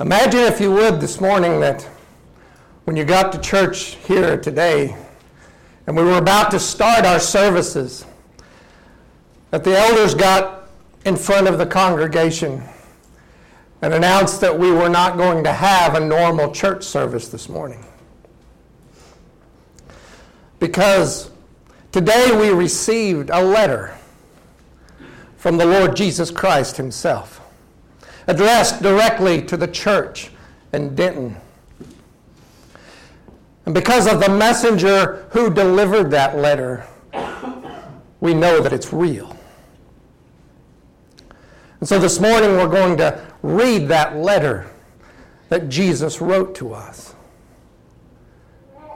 Imagine, if you would, this morning that when you got to church here today and we were about to start our services, that the elders got in front of the congregation and announced that we were not going to have a normal church service this morning. Because today we received a letter from the Lord Jesus Christ Himself addressed directly to the church in Denton. And because of the messenger who delivered that letter, we know that it's real. And so this morning we're going to read that letter that Jesus wrote to us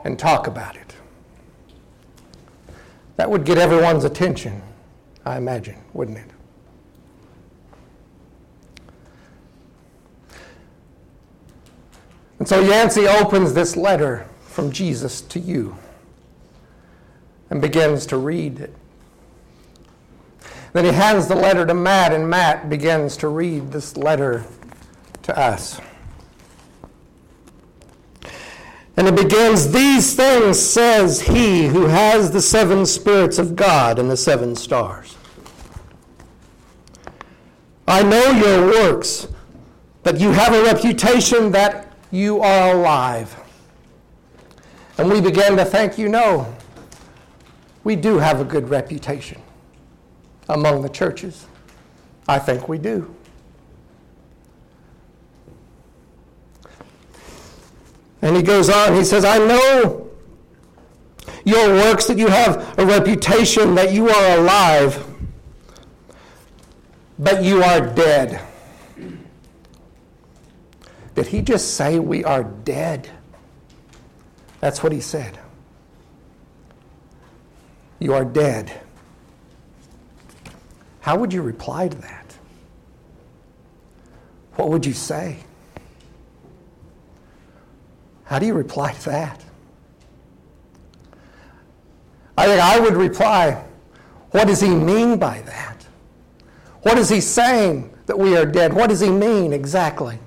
and talk about it. That would get everyone's attention, I imagine, wouldn't it? And so Yancey opens this letter from Jesus to you and begins to read it. Then he hands the letter to Matt, and Matt begins to read this letter to us. And it begins These things says he who has the seven spirits of God and the seven stars. I know your works, that you have a reputation that you are alive. And we began to think, you know, we do have a good reputation among the churches. I think we do. And he goes on, he says, I know your works, that you have a reputation, that you are alive, but you are dead. Did he just say we are dead? That's what he said. You are dead. How would you reply to that? What would you say? How do you reply to that? I think I would reply, what does he mean by that? What is he saying that we are dead? What does he mean exactly?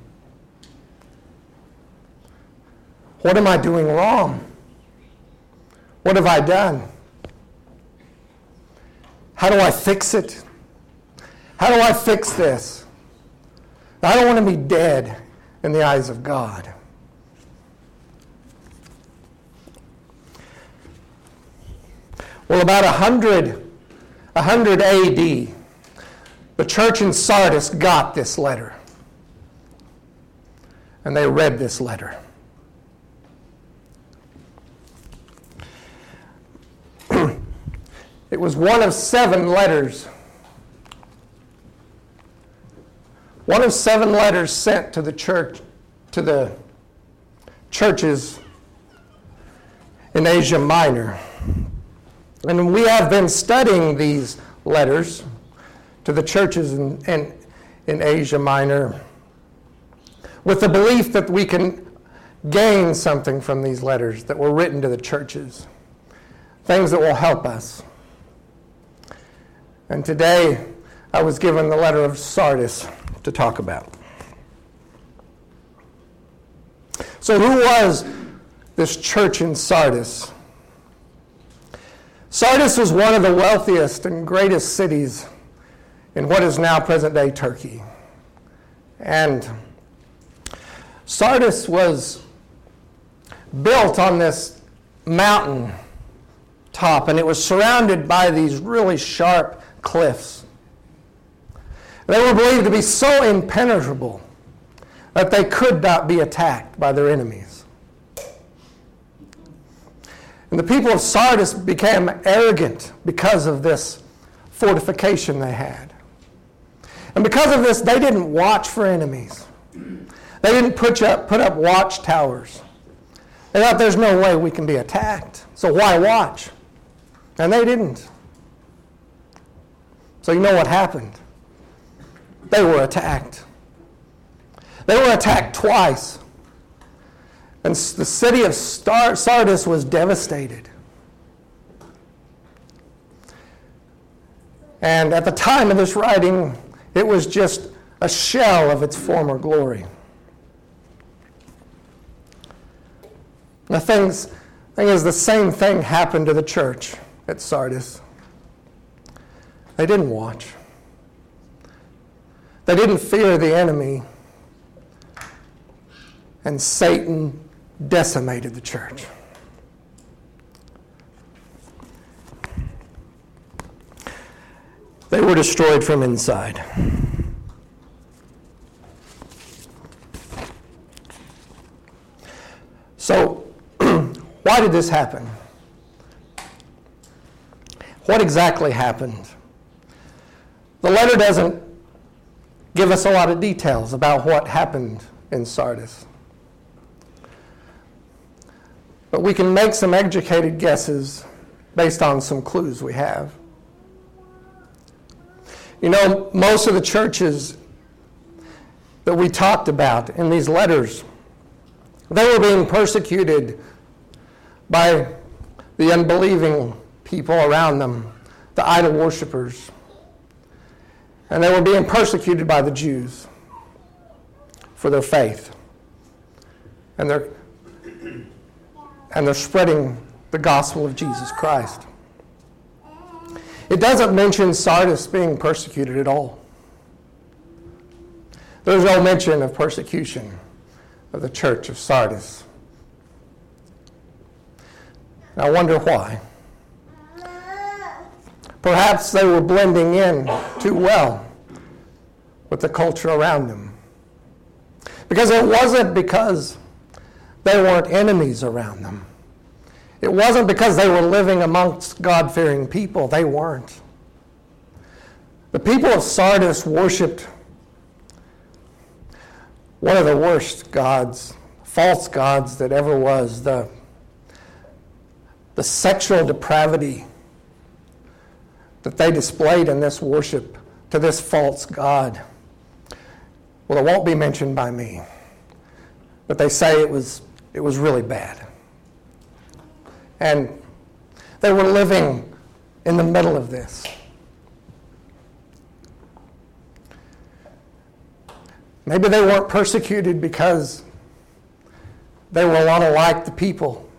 What am I doing wrong? What have I done? How do I fix it? How do I fix this? I don't want to be dead in the eyes of God. Well, about 100, 100 AD, the church in Sardis got this letter. And they read this letter. It was one of seven letters. One of seven letters sent to the church, to the churches in Asia Minor. And we have been studying these letters to the churches in, in, in Asia Minor with the belief that we can gain something from these letters that were written to the churches, things that will help us. And today I was given the letter of Sardis to talk about. So, who was this church in Sardis? Sardis was one of the wealthiest and greatest cities in what is now present day Turkey. And Sardis was built on this mountain top, and it was surrounded by these really sharp cliffs. They were believed to be so impenetrable that they could not be attacked by their enemies. And the people of Sardis became arrogant because of this fortification they had. And because of this, they didn't watch for enemies. They didn't put up, put up watchtowers. They thought there's no way we can be attacked. So why watch? And they didn't. So you know what happened? They were attacked. They were attacked twice. And the city of Sardis was devastated. And at the time of this writing, it was just a shell of its former glory. The things, thing is, the same thing happened to the church at Sardis. They didn't watch. They didn't fear the enemy. And Satan decimated the church. They were destroyed from inside. So, why did this happen? What exactly happened? The letter doesn't give us a lot of details about what happened in Sardis. But we can make some educated guesses based on some clues we have. You know, most of the churches that we talked about in these letters, they were being persecuted by the unbelieving people around them, the idol worshippers. And they were being persecuted by the Jews for their faith. And they're, and they're spreading the gospel of Jesus Christ. It doesn't mention Sardis being persecuted at all. There's no mention of persecution of the church of Sardis. I wonder why. Perhaps they were blending in too well with the culture around them. Because it wasn't because they weren't enemies around them. It wasn't because they were living amongst God fearing people. They weren't. The people of Sardis worshiped one of the worst gods, false gods that ever was the, the sexual depravity that they displayed in this worship to this false God. Well, it won't be mentioned by me, but they say it was, it was really bad. And they were living in the middle of this. Maybe they weren't persecuted because they were a lot like the people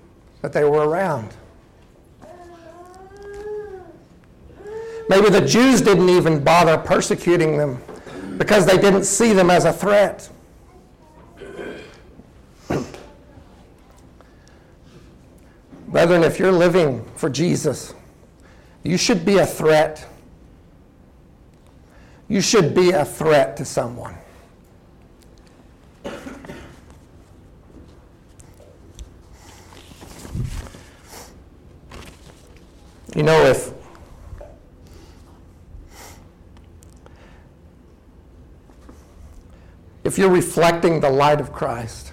that they were around. Maybe the Jews didn't even bother persecuting them because they didn't see them as a threat. Brethren, if you're living for Jesus, you should be a threat. You should be a threat to someone. You know, if if you're reflecting the light of Christ,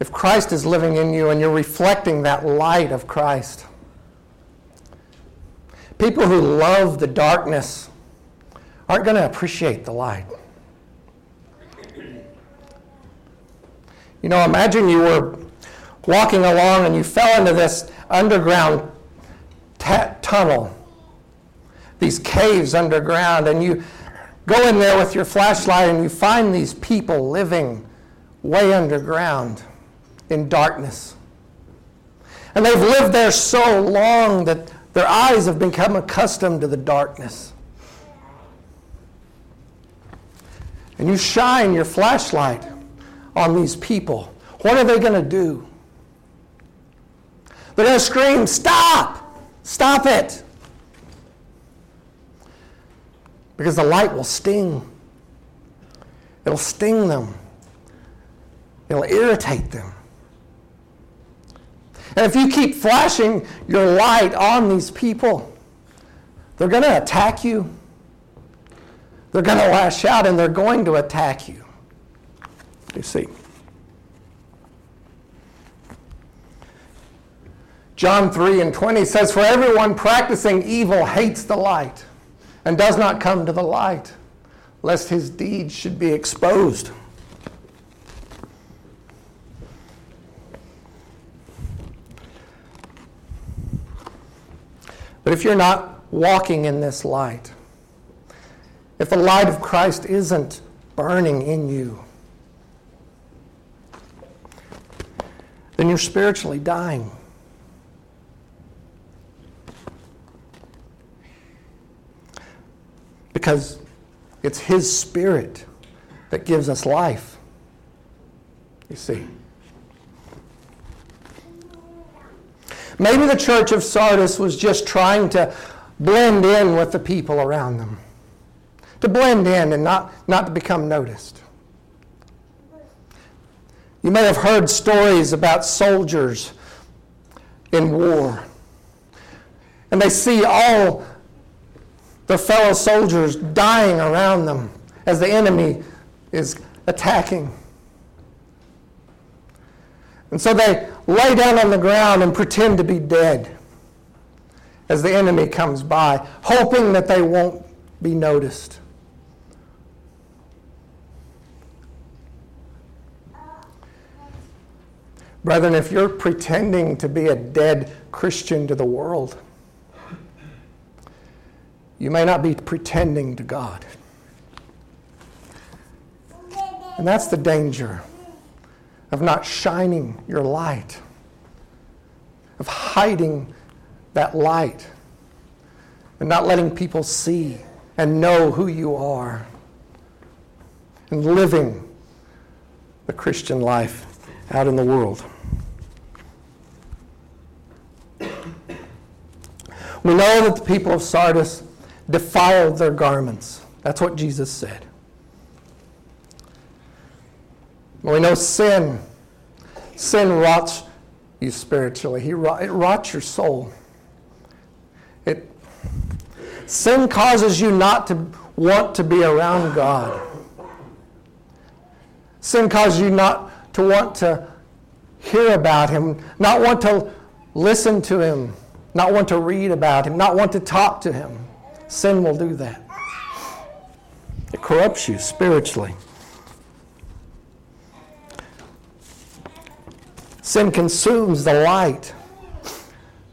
if Christ is living in you and you're reflecting that light of Christ, people who love the darkness aren't going to appreciate the light. You know, imagine you were walking along and you fell into this underground t- tunnel, these caves underground, and you go in there with your flashlight and you find these people living way underground in darkness. And they've lived there so long that their eyes have become accustomed to the darkness. And you shine your flashlight on these people. What are they going to do? They're going to scream, Stop! Stop it! Because the light will sting. It'll sting them. It'll irritate them. And if you keep flashing your light on these people, they're going to attack you. They're going to lash out and they're going to attack you. You see. John 3 and 20 says, For everyone practicing evil hates the light and does not come to the light, lest his deeds should be exposed. But if you're not walking in this light, if the light of Christ isn't burning in you, then you're spiritually dying. Because it's His Spirit that gives us life. You see. Maybe the church of Sardis was just trying to blend in with the people around them, to blend in and not, not to become noticed. You may have heard stories about soldiers in war, and they see all their fellow soldiers dying around them as the enemy is attacking. And so they lay down on the ground and pretend to be dead as the enemy comes by, hoping that they won't be noticed. Brethren, if you're pretending to be a dead Christian to the world, you may not be pretending to God. And that's the danger of not shining your light, of hiding that light, and not letting people see and know who you are, and living the Christian life out in the world. We know that the people of Sardis defiled their garments. That's what Jesus said. We know sin. Sin rots you spiritually. He rot, it rots your soul. It, sin causes you not to want to be around God. Sin causes you not to want to hear about Him, not want to listen to Him, not want to read about Him, not want to talk to Him. Sin will do that. It corrupts you spiritually. Sin consumes the light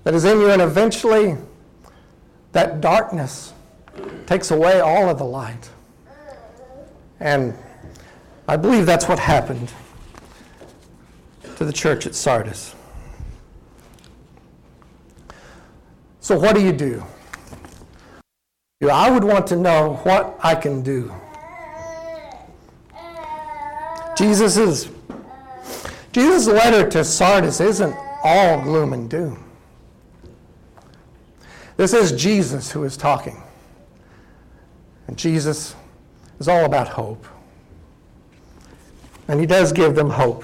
that is in you, and eventually that darkness takes away all of the light. And I believe that's what happened to the church at Sardis. So, what do you do? I would want to know what I can do. Jesus is Jesus' letter to Sardis isn't all gloom and doom. This is Jesus who is talking. And Jesus is all about hope. And he does give them hope.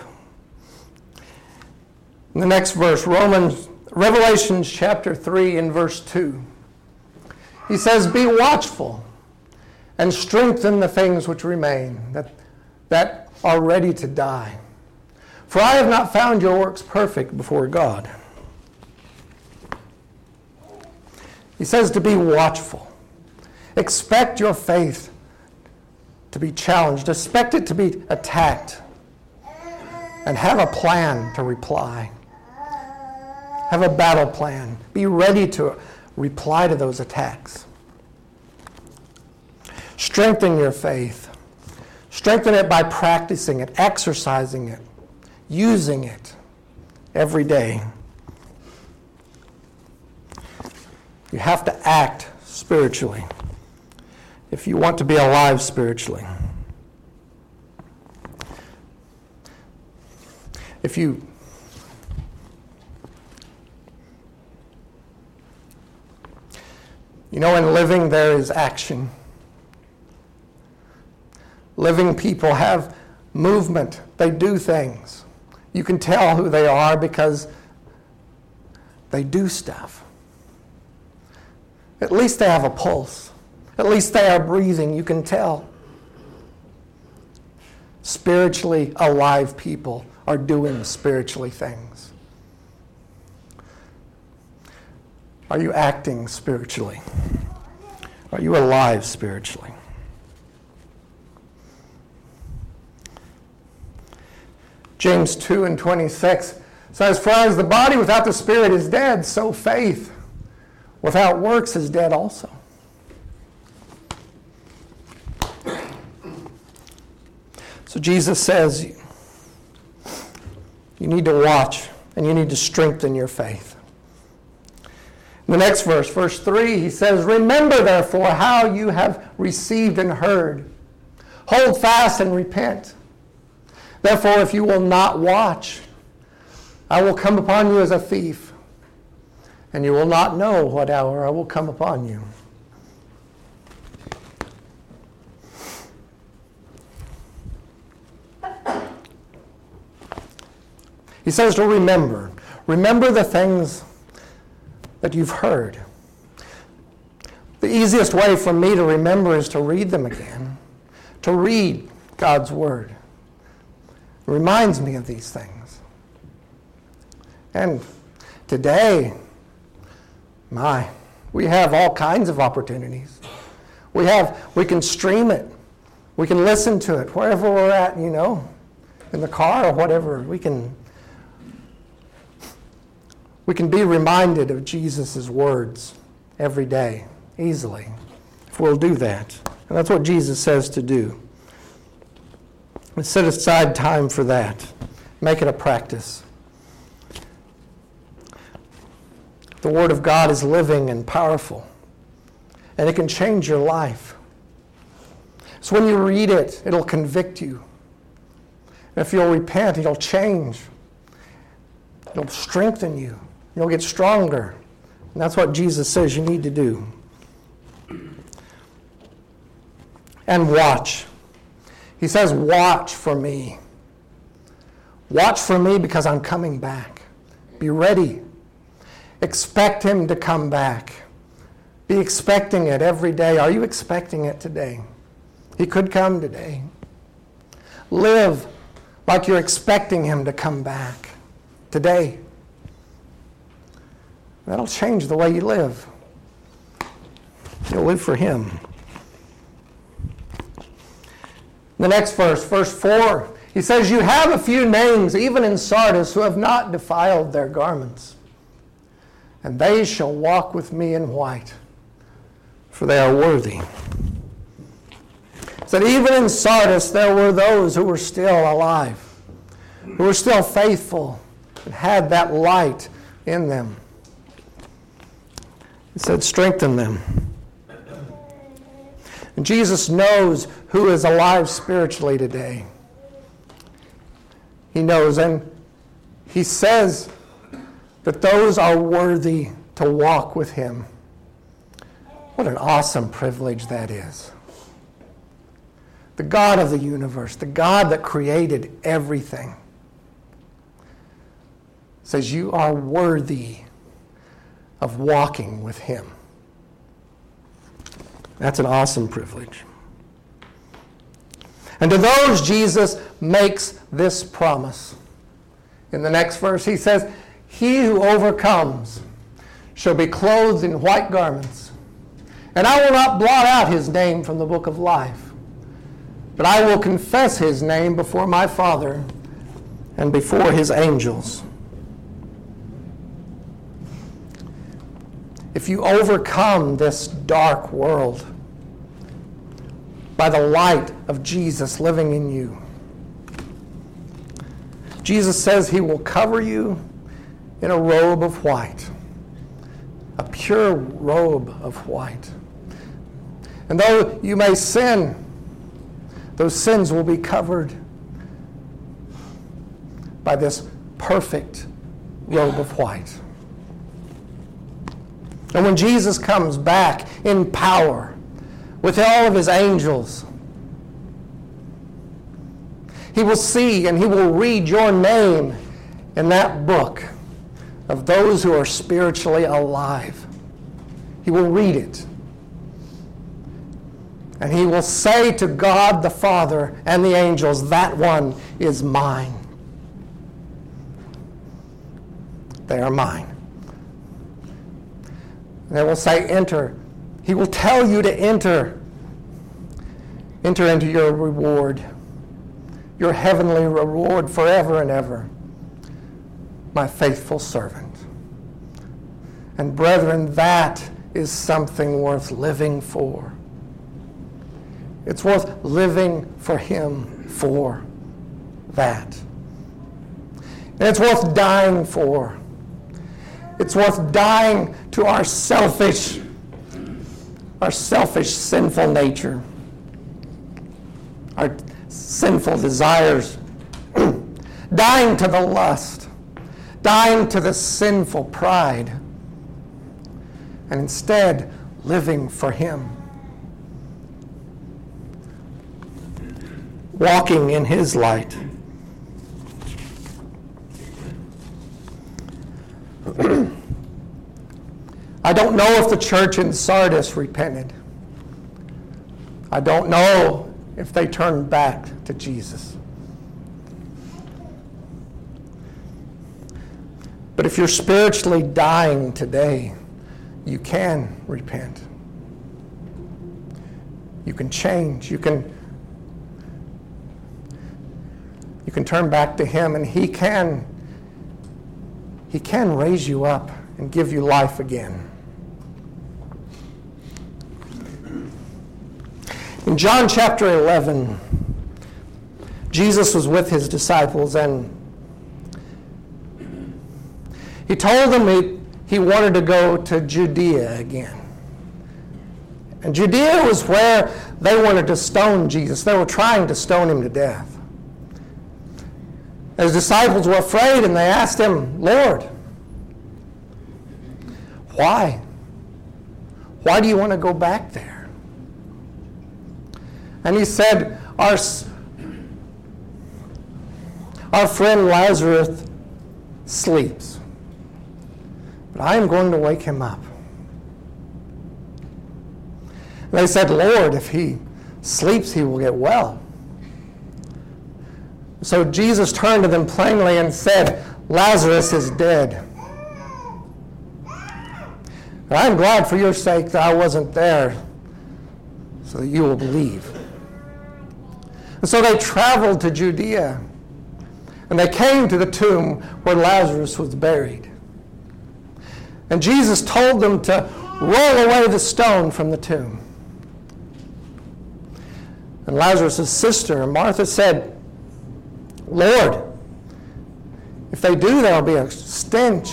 In the next verse, Romans, Revelation chapter 3 and verse 2, he says, Be watchful and strengthen the things which remain, that, that are ready to die. For I have not found your works perfect before God. He says to be watchful. Expect your faith to be challenged, expect it to be attacked, and have a plan to reply. Have a battle plan. Be ready to reply to those attacks. Strengthen your faith. Strengthen it by practicing it, exercising it using it every day. You have to act spiritually if you want to be alive spiritually. If you You know, in living, there is action. Living people have movement, they do things. You can tell who they are because they do stuff. At least they have a pulse. At least they are breathing. You can tell. Spiritually alive people are doing spiritually things. Are you acting spiritually? Are you alive spiritually? James 2 and 26 says, For as the body without the spirit is dead, so faith without works is dead also. So Jesus says, You need to watch and you need to strengthen your faith. The next verse, verse 3, he says, Remember therefore how you have received and heard. Hold fast and repent. Therefore, if you will not watch, I will come upon you as a thief, and you will not know what hour I will come upon you. He says to remember. Remember the things that you've heard. The easiest way for me to remember is to read them again, to read God's Word. It reminds me of these things. And today, my, we have all kinds of opportunities. We have, we can stream it. We can listen to it wherever we're at, you know, in the car or whatever. We can we can be reminded of Jesus' words every day, easily, if we'll do that. And that's what Jesus says to do. Set aside time for that. Make it a practice. The Word of God is living and powerful, and it can change your life. So when you read it, it'll convict you. And if you'll repent, it'll change, it'll strengthen you. You'll get stronger. And that's what Jesus says you need to do. And watch. He says, Watch for me. Watch for me because I'm coming back. Be ready. Expect Him to come back. Be expecting it every day. Are you expecting it today? He could come today. Live like you're expecting Him to come back today. That'll change the way you live. You'll live for Him. The next verse, verse 4, he says, You have a few names, even in Sardis, who have not defiled their garments, and they shall walk with me in white, for they are worthy. That even in Sardis there were those who were still alive, who were still faithful, and had that light in them. Said, strengthen them. And Jesus knows who is alive spiritually today. He knows, and he says that those are worthy to walk with him. What an awesome privilege that is. The God of the universe, the God that created everything, says, You are worthy of walking with Him. That's an awesome privilege. And to those, Jesus makes this promise. In the next verse, he says, He who overcomes shall be clothed in white garments, and I will not blot out his name from the book of life, but I will confess his name before my Father and before his angels. If you overcome this dark world by the light of Jesus living in you. Jesus says he will cover you in a robe of white, a pure robe of white. And though you may sin, those sins will be covered by this perfect robe of white. And when Jesus comes back in power with all of his angels, he will see and he will read your name in that book of those who are spiritually alive. He will read it. And he will say to God the Father and the angels, That one is mine. They are mine. They will say, Enter. He will tell you to enter. Enter into your reward, your heavenly reward forever and ever. My faithful servant. And brethren, that is something worth living for. It's worth living for Him for that. And it's worth dying for. It's worth dying to our selfish, our selfish, sinful nature, our sinful desires, dying to the lust, dying to the sinful pride, and instead living for Him. Walking in His light. I don't know if the church in Sardis repented. I don't know if they turned back to Jesus. But if you're spiritually dying today, you can repent. You can change. You can you can turn back to him and he can he can raise you up and give you life again. In John chapter 11, Jesus was with his disciples and he told them he, he wanted to go to Judea again. And Judea was where they wanted to stone Jesus. They were trying to stone him to death. His disciples were afraid and they asked him, Lord, why? Why do you want to go back there? And he said, Our, our friend Lazarus sleeps, but I am going to wake him up. And they said, Lord, if he sleeps, he will get well. So Jesus turned to them plainly and said, Lazarus is dead. I'm glad for your sake that I wasn't there so that you will believe. And so they traveled to Judea and they came to the tomb where Lazarus was buried. And Jesus told them to roll away the stone from the tomb. And Lazarus' sister, Martha, said, Lord, if they do, there'll be a stench,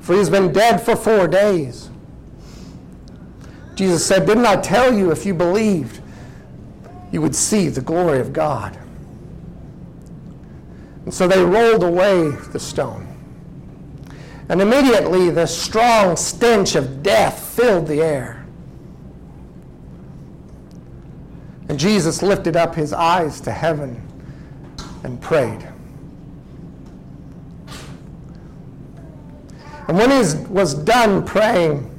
for he's been dead for four days. Jesus said, Didn't I tell you if you believed, you would see the glory of God? And so they rolled away the stone. And immediately the strong stench of death filled the air. And Jesus lifted up his eyes to heaven and prayed. And when he was done praying,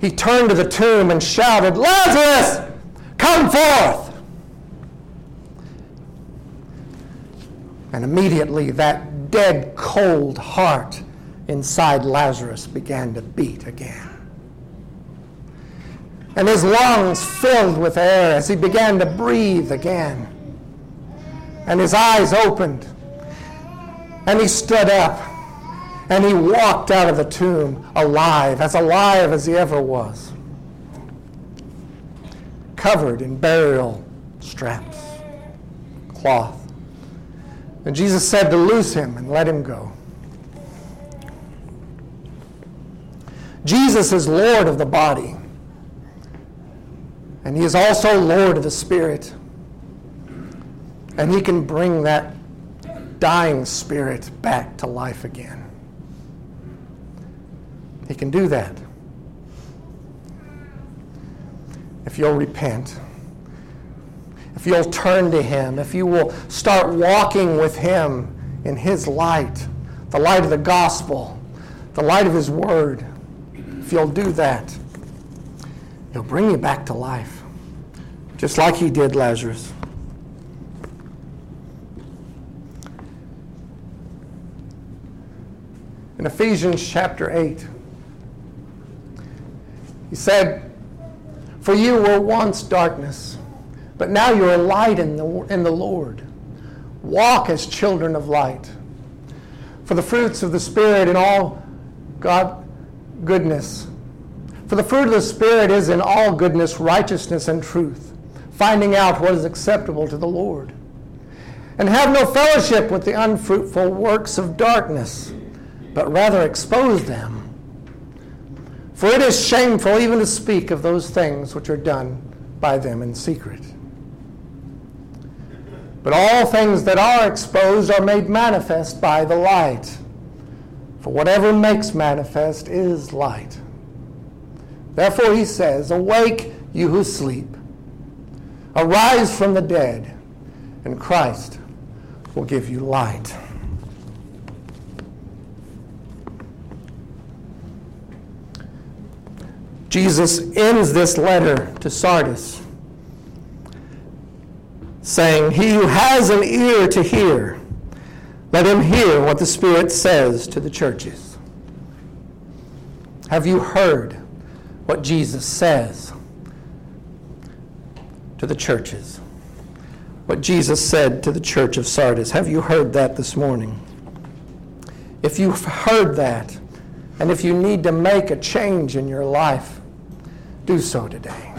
he turned to the tomb and shouted, Lazarus, come forth! And immediately that dead, cold heart inside Lazarus began to beat again. And his lungs filled with air as he began to breathe again and his eyes opened. And he stood up and he walked out of the tomb alive, as alive as he ever was, covered in burial straps, cloth. And Jesus said to loose him and let him go. Jesus is Lord of the body, and he is also Lord of the spirit. And he can bring that dying spirit back to life again. He can do that. If you'll repent, if you'll turn to Him, if you will start walking with Him in His light, the light of the gospel, the light of His Word, if you'll do that, He'll bring you back to life, just like He did Lazarus. In Ephesians chapter 8. He said, For you were once darkness, but now you are light in the, in the Lord. Walk as children of light. For the fruits of the Spirit in all God goodness. For the fruit of the Spirit is in all goodness, righteousness, and truth, finding out what is acceptable to the Lord And have no fellowship with the unfruitful works of darkness, but rather expose them. For it is shameful even to speak of those things which are done by them in secret. But all things that are exposed are made manifest by the light. For whatever makes manifest is light. Therefore he says, Awake, you who sleep. Arise from the dead, and Christ will give you light. Jesus ends this letter to Sardis saying, He who has an ear to hear, let him hear what the Spirit says to the churches. Have you heard what Jesus says to the churches? What Jesus said to the church of Sardis. Have you heard that this morning? If you've heard that, and if you need to make a change in your life, do so today.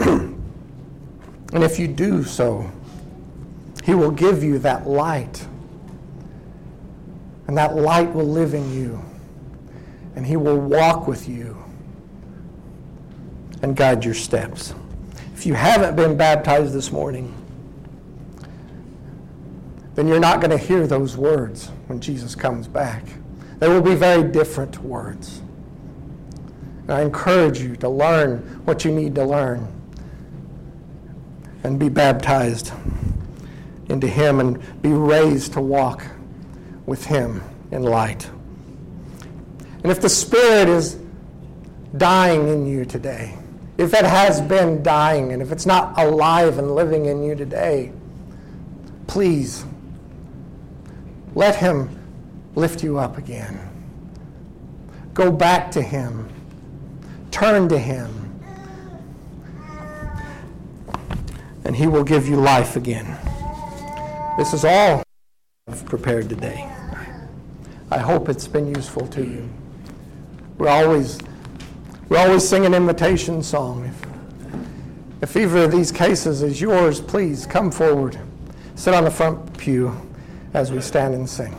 and if you do so, He will give you that light. And that light will live in you. And He will walk with you and guide your steps. If you haven't been baptized this morning, then you're not going to hear those words when Jesus comes back. They will be very different words. And I encourage you to learn what you need to learn and be baptized into Him and be raised to walk with Him in light. And if the Spirit is dying in you today, if it has been dying and if it's not alive and living in you today, please let Him lift you up again. Go back to Him. Turn to Him. And He will give you life again. This is all I've prepared today. I hope it's been useful to you. We're always, we always sing an invitation song. If, if either of these cases is yours, please come forward. Sit on the front pew as we stand and sing.